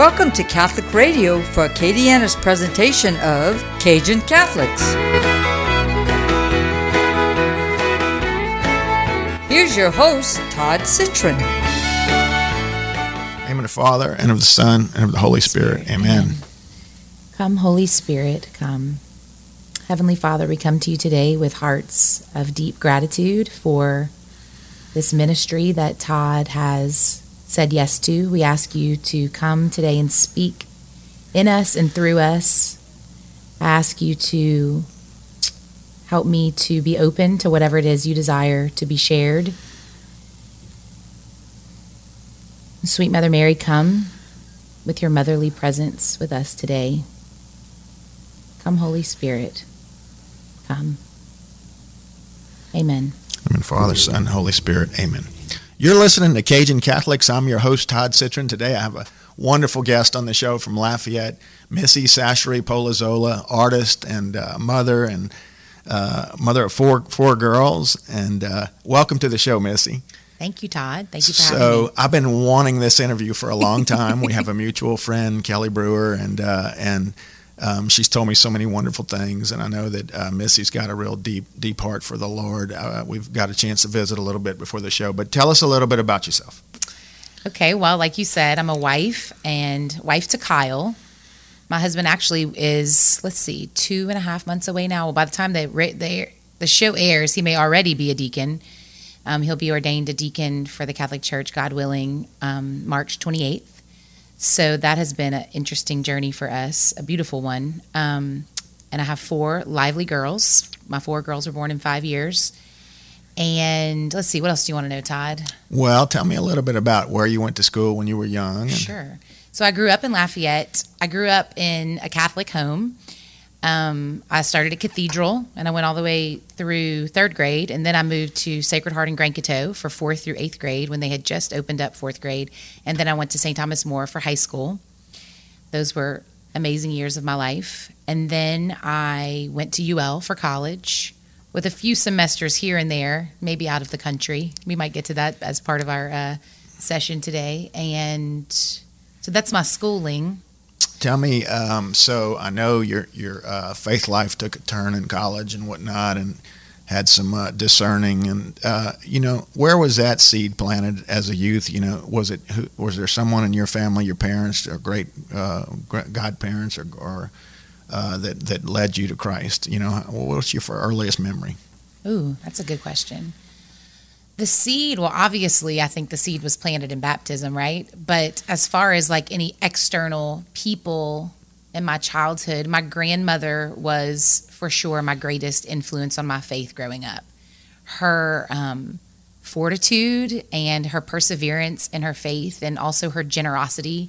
Welcome to Catholic Radio for Acadiana's presentation of Cajun Catholics. Here's your host, Todd Citron. name of the Father, and of the Son, and of the Holy Spirit. Spirit. Amen. Amen. Come, Holy Spirit, come. Heavenly Father, we come to you today with hearts of deep gratitude for this ministry that Todd has said yes to. We ask you to come today and speak in us and through us. I ask you to help me to be open to whatever it is you desire to be shared. Sweet Mother Mary, come with your motherly presence with us today. Come, Holy Spirit, come. Amen. Amen. Father, Son, Holy Spirit. Amen. You're listening to Cajun Catholics. I'm your host, Todd Citron. Today I have a wonderful guest on the show from Lafayette, Missy Sashri Polazola, artist and uh, mother and uh, mother of four four girls. And uh, welcome to the show, Missy. Thank you, Todd. Thank you for having me. So. I've been wanting this interview for a long time. we have a mutual friend, Kelly Brewer, and uh, and um, she's told me so many wonderful things. And I know that uh, Missy's got a real deep deep heart for the Lord. Uh, we've got a chance to visit a little bit before the show, but tell us a little bit about yourself. Okay, well, like you said, I'm a wife and wife to Kyle. My husband actually is, let's see, two and a half months away now. Well, by the time they, they the show airs, he may already be a deacon. Um, he'll be ordained a deacon for the Catholic Church, God willing, um, March 28th. So that has been an interesting journey for us, a beautiful one. Um, and I have four lively girls. My four girls were born in five years. And let's see, what else do you want to know, Todd? Well, tell me a little bit about where you went to school when you were young. and- Sure. So I grew up in Lafayette. I grew up in a Catholic home. Um, I started at Cathedral and I went all the way through third grade. And then I moved to Sacred Heart in Grand Coteau for fourth through eighth grade when they had just opened up fourth grade. And then I went to St. Thomas More for high school. Those were amazing years of my life. And then I went to UL for college with a few semesters here and there, maybe out of the country. We might get to that as part of our uh, session today. And so that's my schooling. Tell me, um, so I know your your uh, faith life took a turn in college and whatnot, and had some uh, discerning. And uh, you know, where was that seed planted as a youth? You know, was it who, was there someone in your family, your parents, or great uh, godparents, or, or uh, that that led you to Christ? You know, what what's your earliest memory? Ooh, that's a good question. The seed, well, obviously, I think the seed was planted in baptism, right? But as far as like any external people in my childhood, my grandmother was for sure my greatest influence on my faith growing up. Her um, fortitude and her perseverance in her faith, and also her generosity.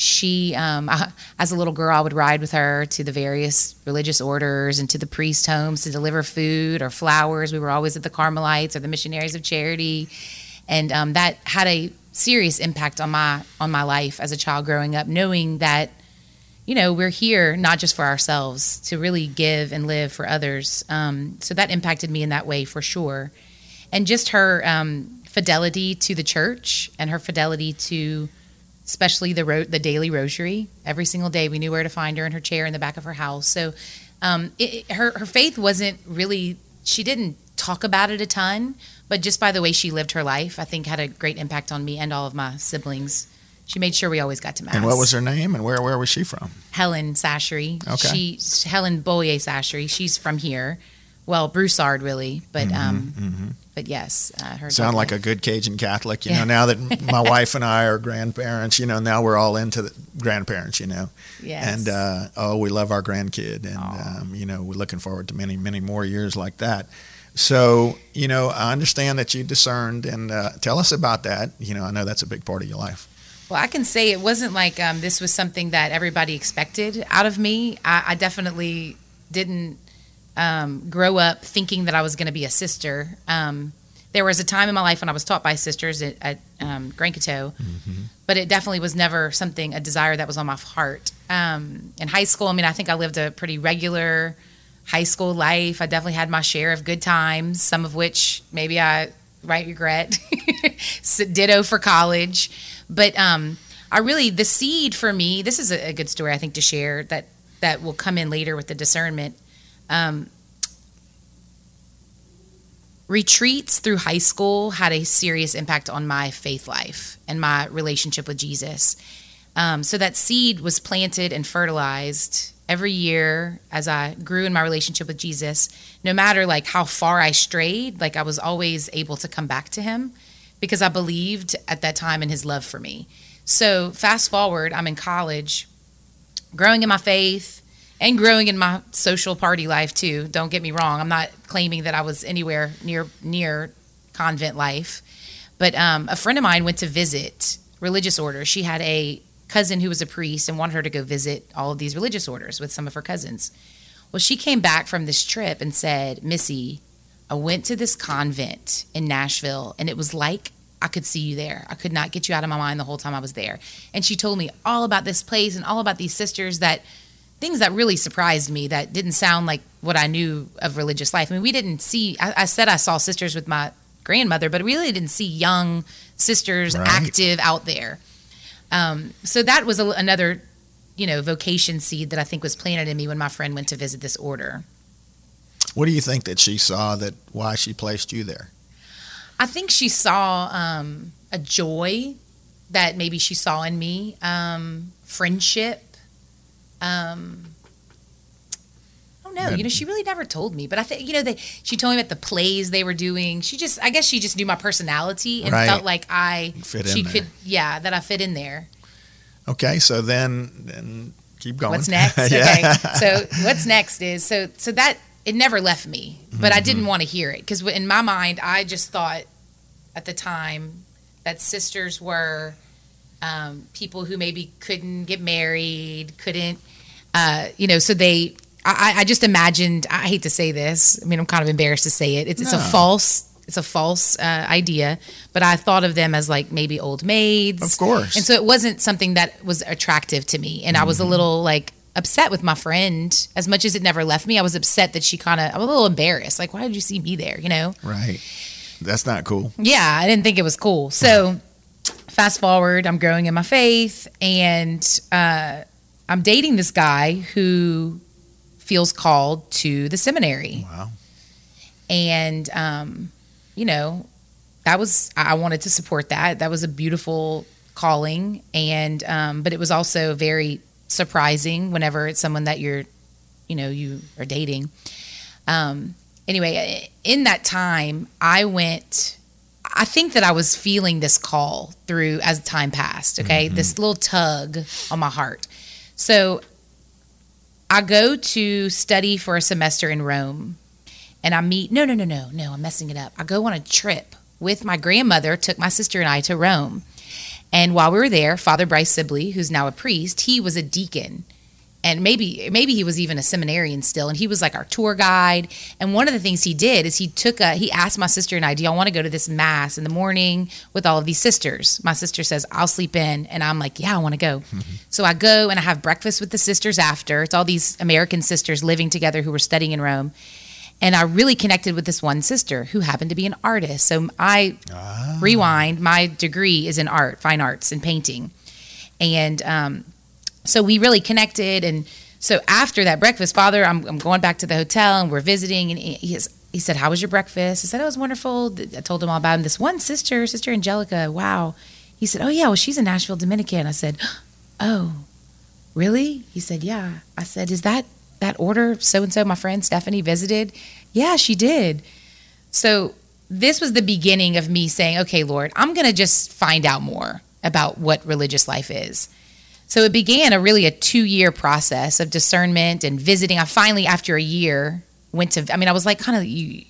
She, um, I, as a little girl, I would ride with her to the various religious orders and to the priest homes to deliver food or flowers. We were always at the Carmelites or the Missionaries of Charity, and um, that had a serious impact on my on my life as a child growing up, knowing that you know we're here not just for ourselves to really give and live for others. Um, so that impacted me in that way for sure, and just her um, fidelity to the church and her fidelity to especially the ro- the daily rosary. Every single day, we knew where to find her in her chair in the back of her house. So, um, it, it- her her faith wasn't really. She didn't talk about it a ton, but just by the way she lived her life, I think had a great impact on me and all of my siblings. She made sure we always got to mass. And what was her name? And where where was she from? Helen Sashery. Okay. She Helen Boyer Sashery. She's from here. Well, Broussard really, but um, but yes, uh, her. Mm-hmm, Sound like a good Cajun Catholic, you know. Now that my wife and I are grandparents, you know, now we're all into the grandparents, you know. yes. And uh, oh, we love our grandkid, and um, you know, we're looking forward to many, many more years like that. So, you know, I understand that you discerned, and uh, tell us about that. You know, I know that's a big part of your life. Well, I can say it wasn't like um, this was something that everybody expected out of me. I, I definitely didn't um, grow up thinking that I was going to be a sister. Um, there was a time in my life when I was taught by sisters at, at um, Grand Coteau, but it definitely was never something, a desire that was on my heart. Um, in high school, I mean, I think I lived a pretty regular high school life. I definitely had my share of good times, some of which maybe I right regret. Ditto for college, but um, I really the seed for me. This is a, a good story I think to share that that will come in later with the discernment. Um, retreats through high school had a serious impact on my faith life and my relationship with Jesus. Um, so that seed was planted and fertilized every year as I grew in my relationship with Jesus. No matter like how far I strayed, like I was always able to come back to Him because I believed at that time in His love for me. So fast forward, I'm in college, growing in my faith and growing in my social party life too. Don't get me wrong. I'm not claiming that I was anywhere near near convent life, but um, a friend of mine went to visit religious orders. She had a cousin who was a priest and wanted her to go visit all of these religious orders with some of her cousins. Well, she came back from this trip and said, "Missy, I went to this convent in Nashville, and it was like I could see you there. I could not get you out of my mind the whole time I was there. And she told me all about this place and all about these sisters that things that really surprised me that didn't sound like what I knew of religious life. I mean, we didn't see, I, I said I saw sisters with my grandmother, but really didn't see young sisters right. active out there. Um, so that was a, another, you know, vocation seed that I think was planted in me when my friend went to visit this order. What do you think that she saw that why she placed you there? I think she saw um, a joy that maybe she saw in me, um, friendship. Um, oh no, you know, she really never told me, but I think you know that she told me about the plays they were doing. She just, I guess, she just knew my personality and right. felt like I fit she there. could, yeah, that I fit in there. Okay, so then, then keep going. What's next? yeah. Okay, so what's next is so so that it never left me, but mm-hmm. I didn't want to hear it because in my mind, I just thought at the time that sisters were um, people who maybe couldn't get married, couldn't, uh, you know, so they. I, I, just imagined. I hate to say this. I mean, I'm kind of embarrassed to say it. It's, no. it's a false. It's a false uh, idea, but I thought of them as like maybe old maids, of course. And so it wasn't something that was attractive to me, and mm-hmm. I was a mm-hmm. little like upset with my friend as much as it never left me. I was upset that she kind of. I'm a little embarrassed. Like, why did you see me there? You know? Right. That's not cool. Yeah, I didn't think it was cool. So, fast forward, I'm growing in my faith, and uh, I'm dating this guy who feels called to the seminary. Wow. And, um, you know, that was, I wanted to support that. That was a beautiful calling. And, um, but it was also very surprising whenever it's someone that you're, you know, you are dating. Um, anyway, in that time, I went. I think that I was feeling this call through as time passed. Okay, mm-hmm. this little tug on my heart. So I go to study for a semester in Rome, and I meet. No, no, no, no, no. I'm messing it up. I go on a trip with my grandmother. Took my sister and I to Rome, and while we were there, Father Bryce Sibley, who's now a priest, he was a deacon and maybe maybe he was even a seminarian still and he was like our tour guide. And one of the things he did is he took a he asked my sister and i do y'all want to go to this mass in the morning with all of these sisters? My sister says i'll sleep in. And i'm like yeah i want to go. Mm-hmm. so i go and i have breakfast with the sisters after. It's all these american sisters living together who were studying in rome. And i really connected with this one sister who happened to be an artist. So i ah. rewind. My degree is in art fine arts and painting. And um, so we really connected. And so after that breakfast, Father, I'm, I'm going back to the hotel and we're visiting. And he, he said, How was your breakfast? I said, It was wonderful. I told him all about him. This one sister, Sister Angelica, wow. He said, Oh, yeah, well, she's a Nashville Dominican. I said, Oh, really? He said, Yeah. I said, Is that that order so and so my friend Stephanie visited? Yeah, she did. So this was the beginning of me saying, Okay, Lord, I'm going to just find out more about what religious life is. So it began a really a two year process of discernment and visiting. I finally, after a year, went to. I mean, I was like kind of you.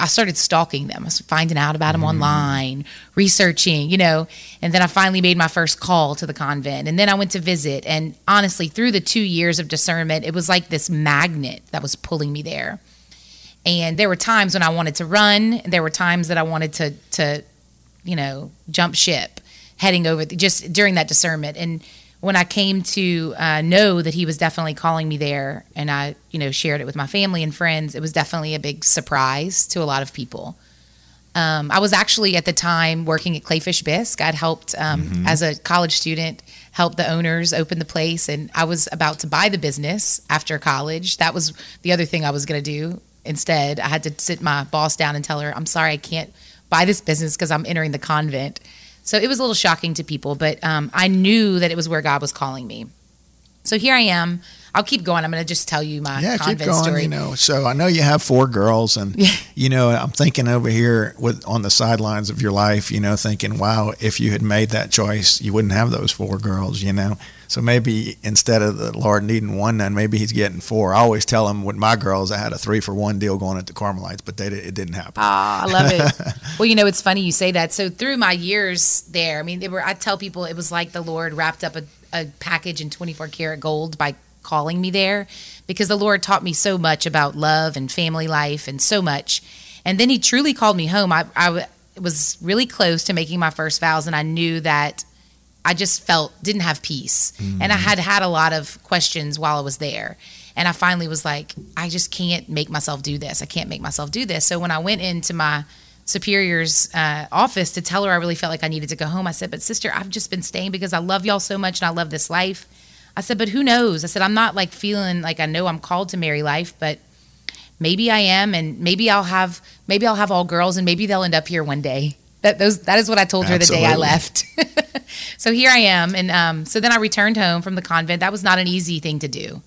I started stalking them. I was finding out about them mm. online, researching, you know, and then I finally made my first call to the convent. And then I went to visit. And honestly, through the two years of discernment, it was like this magnet that was pulling me there. And there were times when I wanted to run. There were times that I wanted to, to, you know, jump ship, heading over just during that discernment. And when I came to uh, know that he was definitely calling me there, and I, you know, shared it with my family and friends, it was definitely a big surprise to a lot of people. Um, I was actually at the time working at Clayfish Bisque. I'd helped um, as a college student help the owners open the place, and I was about to buy the business after college. That was the other thing I was going to do. Instead, I had to sit my boss down and tell her, "I'm sorry, I can't buy this business because I'm entering the convent." So it was a little shocking to people, but um, I knew that it was where God was calling me. So here I am. I'll keep going. I'm going to just tell you my yeah, keep going. story. You know, so I know you have four girls, and you know, I'm thinking over here with on the sidelines of your life. You know, thinking, wow, if you had made that choice, you wouldn't have those four girls. You know, so maybe instead of the Lord needing one nun, maybe He's getting four. I always tell him with my girls, I had a three for one deal going at the Carmelites, but they it didn't happen. Ah, I love it. well, you know, it's funny you say that. So through my years there, I mean, they were. I tell people it was like the Lord wrapped up a, a package in 24 karat gold by calling me there, because the Lord taught me so much about love and family life and so much, and then He truly called me home. I, was really close to making my first vows, and I knew that I just felt didn't have peace, and I had had a lot of questions while I was there. And I finally was like, I just can't make myself do this. I can't make myself do this. So when I went into my superior's uh, office to tell her I really felt like I needed to go home, I said, But sister, I've just been staying because I love y'all so much and I love this life. I said, But who knows? I said, I'm not like feeling like I know I'm called to marry life, but maybe I am, and maybe I'll have maybe I'll have all girls, and maybe they'll end up here one day. That those that is what I told her the day I left. so here I am, and um, so then I returned home from the convent. That was not an easy thing to do.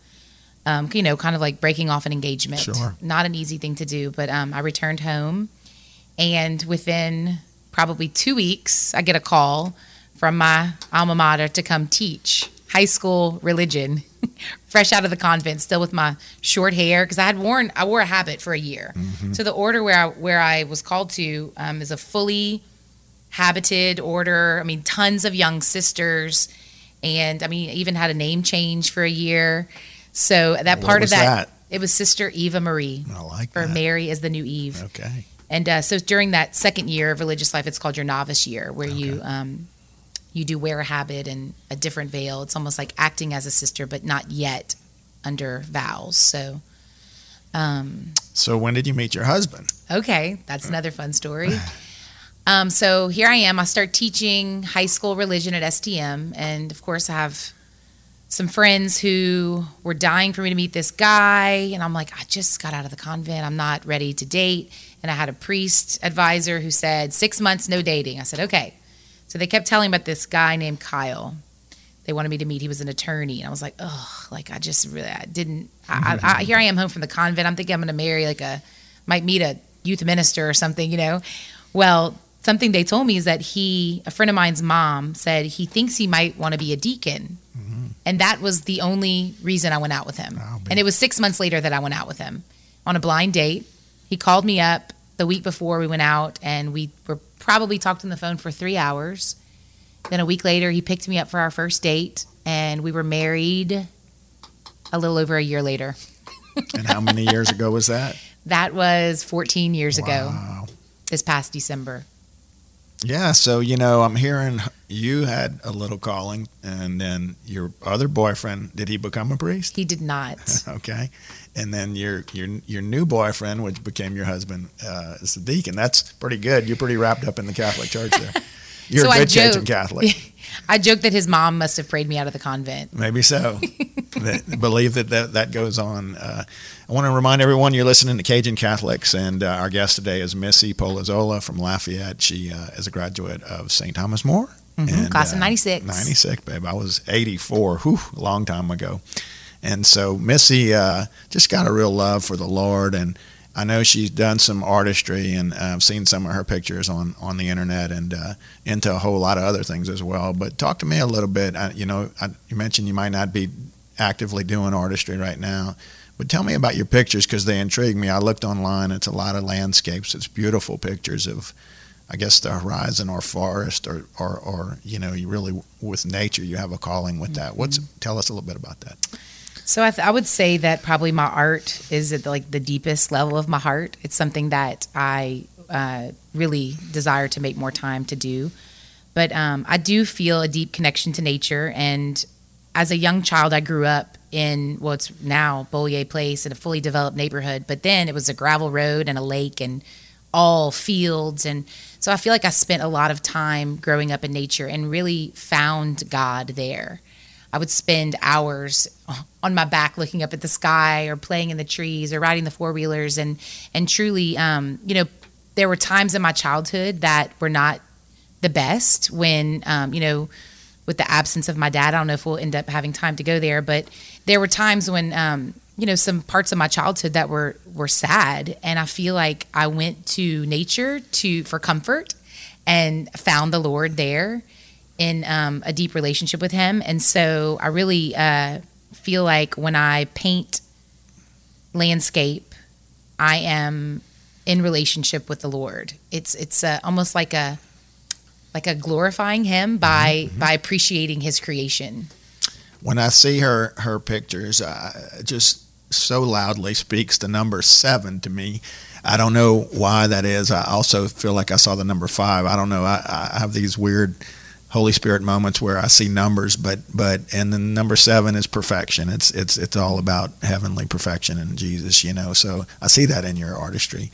Um, you know, kind of like breaking off an engagement. Sure. Not an easy thing to do, but um, I returned home, and within probably two weeks, I get a call from my alma mater to come teach high school religion, fresh out of the convent, still with my short hair because I had worn I wore a habit for a year. So the order where I where I was called to um, is a fully habited order. I mean, tons of young sisters, and I mean, even had a name change for a year. So that What part of that, that? it was Sister Eva Marie, I like or that. Mary is the new Eve. Okay. And uh, so during that second year of religious life, it's called your novice year, where you um, you do wear a habit and a different veil. It's almost like acting as a sister, but not yet under vows. So, um, So when did you meet your husband? okay, that's another fun story. Um, so here I am. I start teaching high school religion at STM, and of course, I have some friends who were dying for me to meet this guy, and I'm like, I just got out of the convent. I'm not ready to date. And I had a priest advisor who said six months, no dating. I said, okay. So they kept telling me about this guy named Kyle. They wanted me to meet. He was an attorney, and I was like, oh, like I just really, I didn't. I, I, I, here I am home from the convent. I'm thinking I'm going to marry like a, might meet a youth minister or something, you know. Well, something they told me is that he, a friend of mine's mom, said he thinks he might want to be a deacon. Mm-hmm. And that was the only reason I went out with him. And it was six months later that I went out with him on a blind date. He called me up the week before we went out, and we were probably talked on the phone for three hours. Then a week later, he picked me up for our first date, and we were married a little over a year later. And how many years ago was that? That was 14 years ago, this past December. Yeah, so you know, I'm hearing you had a little calling, and then your other boyfriend did he become a priest? He did not. Okay, and then your your your new boyfriend, which became your husband, uh, is a deacon. That's pretty good. You're pretty wrapped up in the Catholic Church there. You're So a I good Cajun joke- Catholic. I joked that his mom must have prayed me out of the convent. Maybe so. That, believe that, that that goes on. Uh, I want to remind everyone you're listening to Cajun Catholics, and uh, our guest today is Missy Polizzola from Lafayette. She uh, is a graduate of St. Thomas More. Mhm, class of 96. 96, babe. I was 84, whew, a long time ago. And so Missy uh, just got a real love for the Lord, and I know she's done some artistry, and uh, I've seen some of her pictures on, on the internet, and uh, into a whole lot of other things as well. But talk to me a little bit. I, you know, I, you mentioned you might not be actively doing artistry right now, but tell me about your pictures because they intrigue me. I looked online; it's a lot of landscapes. It's beautiful pictures of, I guess, the horizon or forest, or or, or you know, you really with nature, you have a calling with that. What's tell us a little bit about that? So I, th- I would say that probably my art is at like the deepest level of my heart. It's something that I uh, really desire to make more time to do. But um, I do feel a deep connection to nature. And as a young child, I grew up in what's now Beaulieu Place in a fully developed neighborhood. But then it was a gravel road and a lake and all fields and so I feel like I spent a lot of time growing up in nature and really found God there. I would spend hours on my back looking up at the sky or playing in the trees or riding the four wheelers and and truly um, you know there were times in my childhood that were not the best when um, you know with the absence of my dad. I don't know if we'll end up having time to go there, but there were times when um, you know some parts of my childhood that were were sad, and I feel like I went to nature to for comfort and found the Lord there in um, a deep relationship with Him, and so I really uh, feel like when I paint landscape, I am in relationship with the Lord. It's it's uh, almost like a like a glorifying him by mm-hmm. by appreciating his creation. When I see her her pictures, uh, just so loudly speaks the number seven to me. I don't know why that is. I also feel like I saw the number five. I don't know. I, I have these weird Holy Spirit moments where I see numbers, but but and then number seven is perfection. It's it's it's all about heavenly perfection in Jesus, you know. So I see that in your artistry.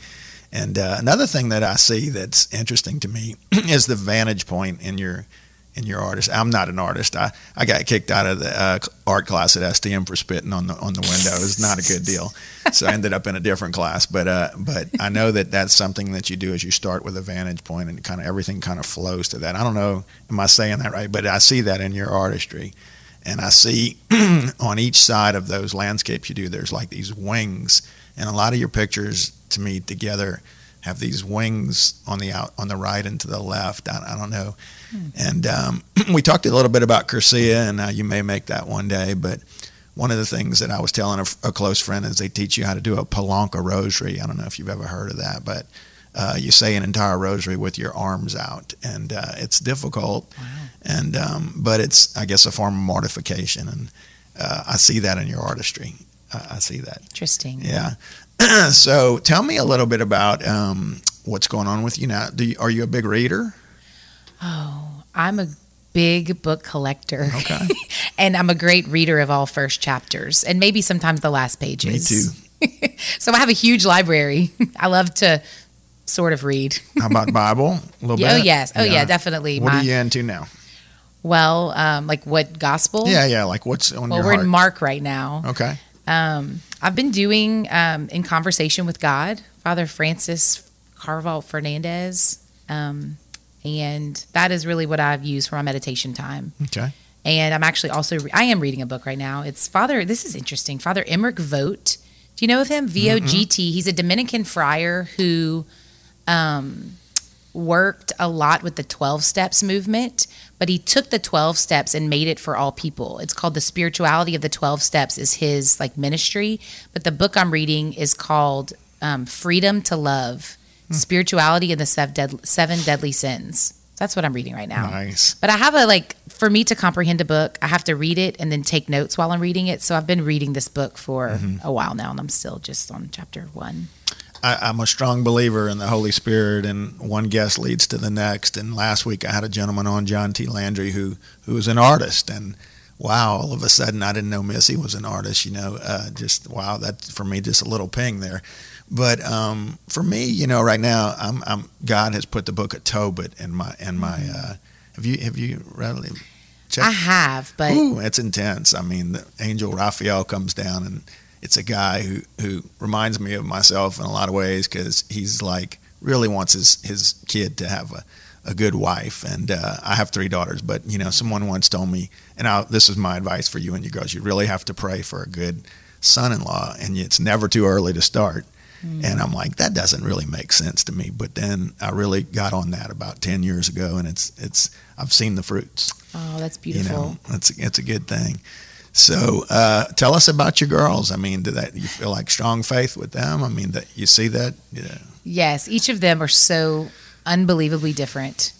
And uh, another thing that I see that's interesting to me is the vantage point in your in your artist. I'm not an artist. I, I got kicked out of the uh, art class at STM for spitting on the on the window. It was not a good deal. So I ended up in a different class. But uh, but I know that that's something that you do as you start with a vantage point and kind of everything kind of flows to that. I don't know, am I saying that right? But I see that in your artistry. And I see on each side of those landscapes you do, there's like these wings. And a lot of your pictures to me together have these wings on the out on the right and to the left. I, I don't know. Hmm. And um, we talked a little bit about Cursillo, and uh, you may make that one day. But one of the things that I was telling a, a, close friend is they teach you how to do a Palanca rosary. I don't know if you've ever heard of that, but uh, you say an entire rosary with your arms out, and uh, it's difficult. Wow. And um, but it's I guess a form of mortification, and uh, I see that in your artistry. I see that. Interesting. Yeah. so tell me a little bit about um, what's going on with you now. You, are you a big reader? Oh, I'm a big book collector. Okay. and I'm a great reader of all first chapters and maybe sometimes the last pages. Me too. so I have a huge library. I love to sort of read. How about Bible? A little yeah, bit? Oh, yes. Oh, yeah, yeah definitely. What My, are you into now? Well, um, like what gospel? Yeah, yeah. Like what's on well, your we're heart? in Mark right now. Okay. Um, I've been doing um, in conversation with God, Father Francis Carvajal Fernandez, um, and that is really what I've used for my meditation time. Okay. And I'm actually also re- I am reading a book right now. It's Father. This is interesting. Father Emmerich Vogt. Do you know of him? V O G T. He's a Dominican friar who um, worked a lot with the 12 steps movement but he took the 12 steps and made it for all people. It's called the spirituality of the 12 steps is his like ministry. But the book i'm reading is called um, freedom to love hmm. spirituality and the seven, dead, seven deadly sins. That's what i'm reading right now. Nice. But i have a like for me to comprehend a book i have to read it and then take notes while i'm reading it. So i've been reading this book for mm-hmm. a while now and i'm still just on chapter one I, am a strong believer in the Holy Spirit, and one guest leads to the next. And last week I had a gentleman on, John T. Landry, who who is an artist, and wow, all of a sudden I didn't know Missy was an artist. You know, uh, just wow, that for me just a little ping there. But um, for me, you know, right now I'm, I'm God has put the book of Tobit in my in my. Mm-hmm. Uh, have you have you read it? I have, but Ooh, it's intense. I mean, the angel Raphael comes down and it's a guy who, who reminds me of myself in a lot of ways because he's like really wants his, his kid to have a, a good wife. And uh, I have three daughters, but you know, someone once told me, and I, this is my advice for you and your girls: you really have to pray for a good son-in-law, and it's never too early to start. Mm. And I'm like, that doesn't really make sense to me. But then I really got on that about ten years ago, and it's it's I've seen the fruits. Oh, that's beautiful. You know, it's it's a good thing. So uh, tell us about your girls. I mean, do that you feel like strong faith with them? I mean, that you see that? Yeah. Yes, each of them are so unbelievably different.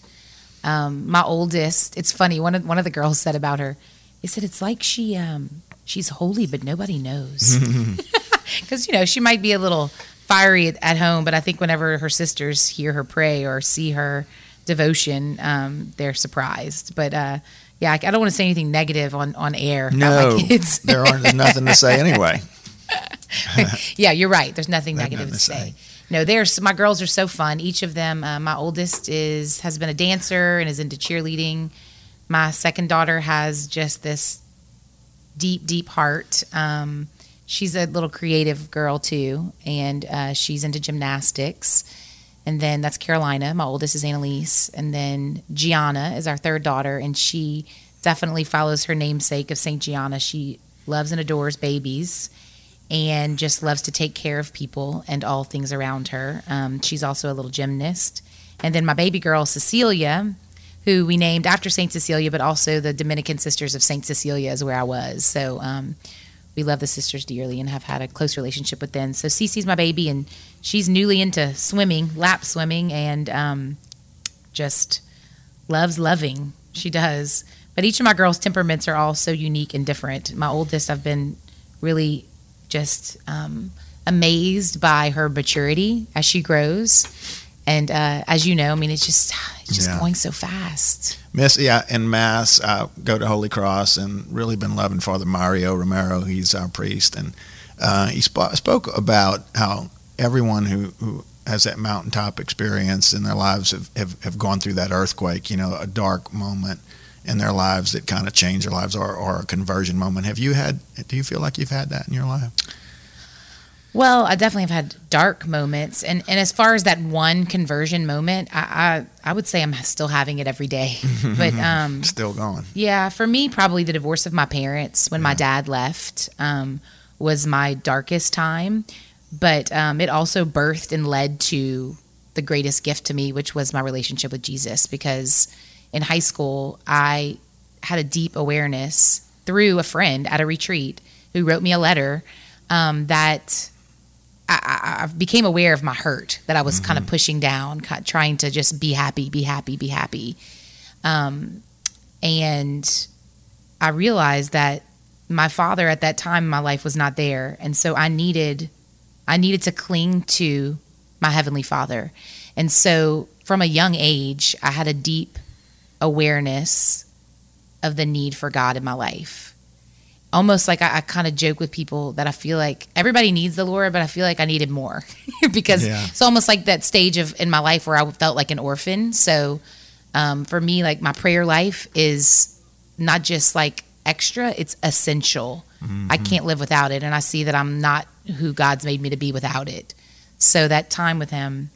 Um, my oldest, it's funny. One of one of the girls said about her, he said it's like she um, she's holy, but nobody knows. Because you know she might be a little fiery at, at, home, but I think whenever her sisters hear her pray or see her devotion, um, they're surprised. But uh, yeah, I don't want to say anything negative on, on air. No, there aren't. There's nothing to say anyway. yeah, you're right. There's nothing negative nothing to, say. say. no, there's my girls are so fun. Each of them, uh, my oldest is has been a dancer and is into cheerleading. My second daughter has just this deep, deep heart. Um, she's a little creative girl too, and uh, she's into gymnastics. And then that's Carolina. My oldest is Annalise, and then Gianna is our third daughter, and she definitely follows her namesake of Saint Gianna. She loves and adores babies and just loves to take care of people and all things around her. Um, she's also a little gymnast. And then my baby girl, Cecilia, who we named after Saint Cecilia, but also the Dominican Sisters of Saint Cecilia is where I was. So um, we love the sisters dearly and have had a close relationship with them. So Cece's my baby, and she's newly into swimming, lap swimming, and um, just loves loving. She does. But each of my girls' temperaments are all so unique and different. My oldest, I've been really just um, amazed by her maturity as she grows. And uh, as you know, I mean, it's just it's just Yeah. going so fast. Miss, yeah, in Mass, uh, go to Holy Cross and really been loving Father Mario Romero. He's our priest. And uh, he sp- spoke about how everyone who, who has that mountaintop experience in their lives have, have, have gone through that earthquake, you know, a dark moment in their lives that kind of changed their lives or, or a conversion moment. Have you had, do you feel like you've had that in your life? Well, I definitely have had dark moments, and and as far as that one conversion moment, I I, I would say I'm still having it every day. but um, Still going. Yeah, for me, probably the divorce of my parents when my dad left um, was my darkest time. But um, it also birthed and led to the greatest gift to me, which was my relationship with Jesus. Because in high school, I had a deep awareness through a friend at a retreat who wrote me a letter um, that I, I, became aware of my hurt that I was kind of pushing down, trying to just be happy, be happy, be happy. Um, and I realized that my father at that time in my life was not there, and so I needed, I needed to cling to my heavenly Father, and so from a young age, I had a deep awareness of the need for God in my life almost like I, I kind of joke with people that I feel like everybody needs the Lord, but I feel like I needed more because Yeah. it's almost like that stage of in my life where I felt like an orphan. So um, for me, like my prayer life is not just like extra; it's essential. I can't live without it, and I see that I'm not who God's made me to be without it. So that time with Him.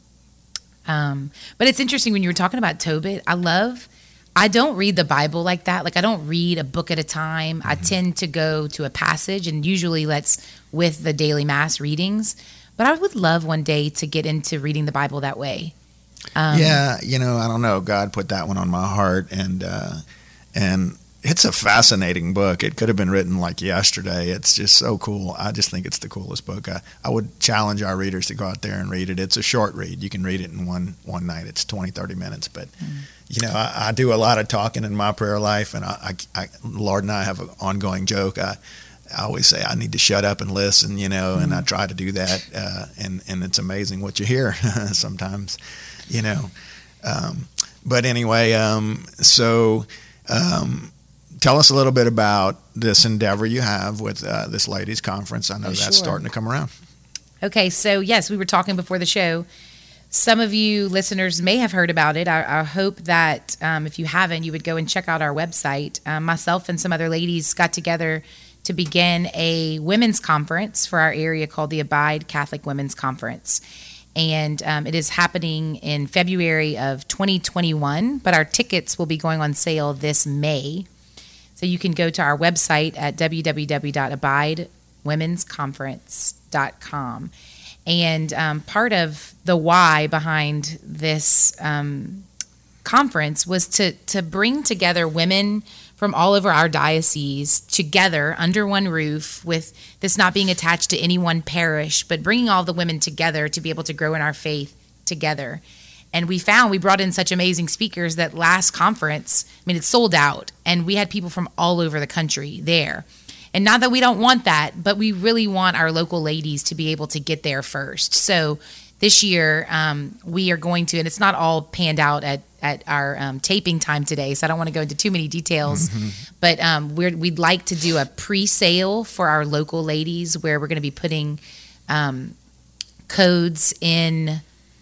Um, but it's interesting when you were talking about Tobit. I love. I don't read the Bible like that. Like I don't read a book at a time. I tend to go to a passage, and usually let's with the daily mass readings. But I would love one day to get into reading the Bible that way. Um, yeah, you know, I don't know. God put that one on my heart, and uh, and it's a fascinating book. It could have been written like yesterday. It's just so cool. I just think it's the coolest book. I, I would challenge our readers to go out there and read it. It's a short read. You can read it in one one night. It's 20, 30 minutes. But you know, I, I do a lot of talking in my prayer life, and I, I, I Lord and I have an ongoing joke. I I always say I need to shut up and listen, you know, and I try to do that. Uh, and and it's amazing what you hear sometimes, you know. Um, but anyway, um, so um, tell us a little bit about this endeavor you have with uh, this ladies' conference. I know Oh, that's sure. starting to come around. Okay, so yes, we were talking before the show. Some of you listeners may have heard about it. I, I hope that um, if you haven't, you would go and check out our website. Um, myself and some other ladies got together to begin a women's conference for our area called the Abide Catholic Women's Conference. And um, it is happening in February of 2021, but our tickets will be going on sale this May. So you can go to our website at www.abidewomensconference.com. And um, part of the why behind this um, conference was to to bring together women from all over our diocese together under one roof with this not being attached to any one parish but bringing all the women together to be able to grow in our faith together and we found we brought in such amazing speakers that last conference i mean it sold out. And we had people from all over the country there. And not that we don't want that but we really want our local ladies to be able to get there first. So this year um, we are going to and it's not all panned out at at our um, taping time today so i don't want to go into too many details. But um, we're, we'd like to do a pre-sale for our local ladies where we're going to be putting um, codes in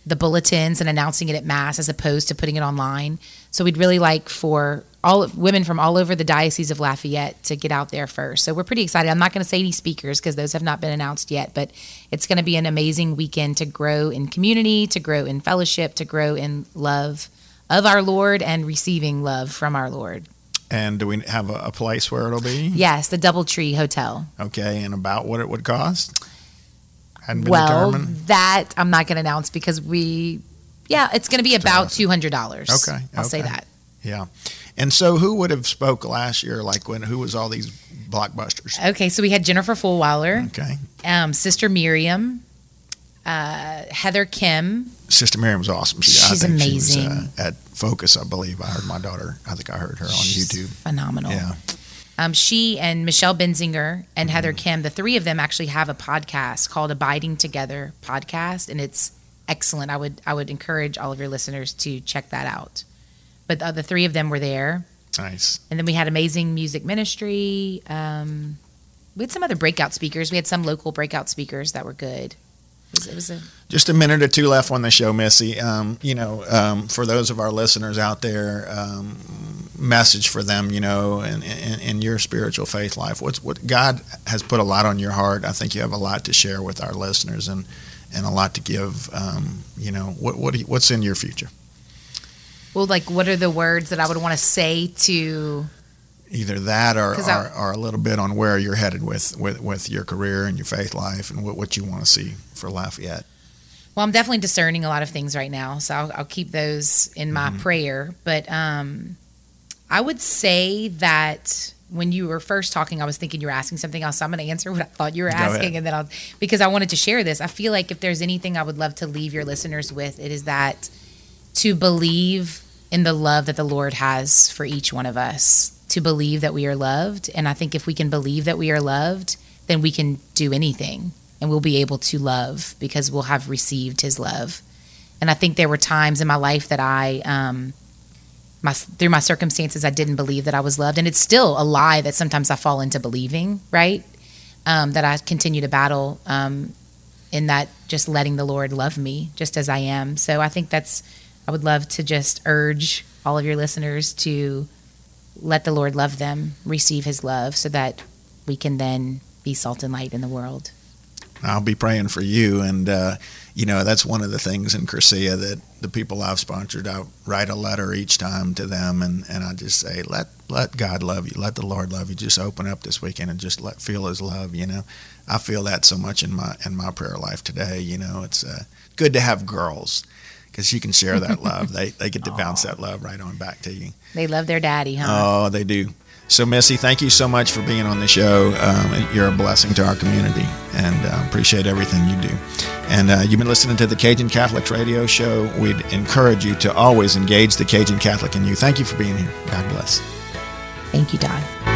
the bulletins and announcing it at mass as opposed to putting it online. So we'd really like for all women from all over the diocese of Lafayette to get out there first. So we're pretty excited. I'm not going to say any speakers because those have not been announced yet, but it's going to be an amazing weekend to grow in community, to grow in fellowship, to grow in love of our Lord and receiving love from our Lord. And do we have a, place where it'll be? Yes, the Doubletree Hotel. Okay, and about what it would cost? Hadn't been well, determined? that I'm not going to announce because we, yeah, it's going to be about two hundred dollars. Okay, I'll okay. say that. Yeah, and so who would have spoke last year? Like when who was all these blockbusters? Okay, so we had Jennifer Fulwiler. Okay, um, Sister Miriam, uh, Heather Khym. Sister Miriam was awesome. She, She's amazing. She was, uh, at Focus, I believe. I heard my daughter. I think I heard her on She's YouTube. Phenomenal. Yeah. Um, she and Michelle Benzinger and mm-hmm. Heather Khym, the three of them actually have a podcast called Abiding Together podcast, and it's excellent. I would I would encourage all of your listeners to check that out. But the, the three of them were there. Nice. And then we had amazing music ministry. Um, we had some other breakout speakers. We had some local breakout speakers that were good. It was, it was a just a minute or two left on the show, Missy. Um, you know, um, for those of our listeners out there, um, message for them, you know, in, in, in, your spiritual faith life. What's what God has put a lot on your heart. I think you have a lot to share with our listeners and and a lot to give. Um, you know, what what you, what's in your future? Well, like, what are the words that I would want to say to either that or, or, or, a little bit on where you're headed with, with, with your career and your faith life and what, what you want to see for Lafayette. Well, I'm definitely discerning a lot of things right now, so I'll, I'll keep those in my mm-hmm. prayer. But um, I would say that when you were first talking, I was thinking you were asking something else. So I'm going to answer what I thought you were asking, and then I'll because I wanted to share this. I feel like if there's anything I would love to leave your listeners with, it is that to believe in the love that the Lord has for each one of us to believe that we are loved. And I think if we can believe that we are loved, then we can do anything and we'll be able to love because we'll have received his love. And I think there were times in my life that I, um, my, through my circumstances, I didn't believe that I was loved. And it's still a lie that sometimes I fall into believing, right? Um, that I continue to battle um, in that just letting the Lord love me just as I am. So I think that's, I would love to just urge all of your listeners to let the Lord love them, receive his love, so that we can then be salt and light in the world. I'll be praying for you. And, uh, you know, that's one of the things in Cursillo that the people I've sponsored, I write a letter each time to them. And, and I just say, let, let God love you. Let the Lord love you. Just open up this weekend and just let feel his love, you know. I feel that so much in my, in my prayer life today. You know, it's uh, good to have girls because you can share that love. they, they get to bounce that love right on back to you. They love their daddy, huh? Oh, they do. So, Missy, thank you so much for being on the show. Um, you're a blessing to our community and uh, appreciate everything you do. And uh, you've been listening to the Cajun Catholics radio show. We'd encourage you to always engage the Cajun Catholic in you. Thank you for being here. God bless. Thank you, Don.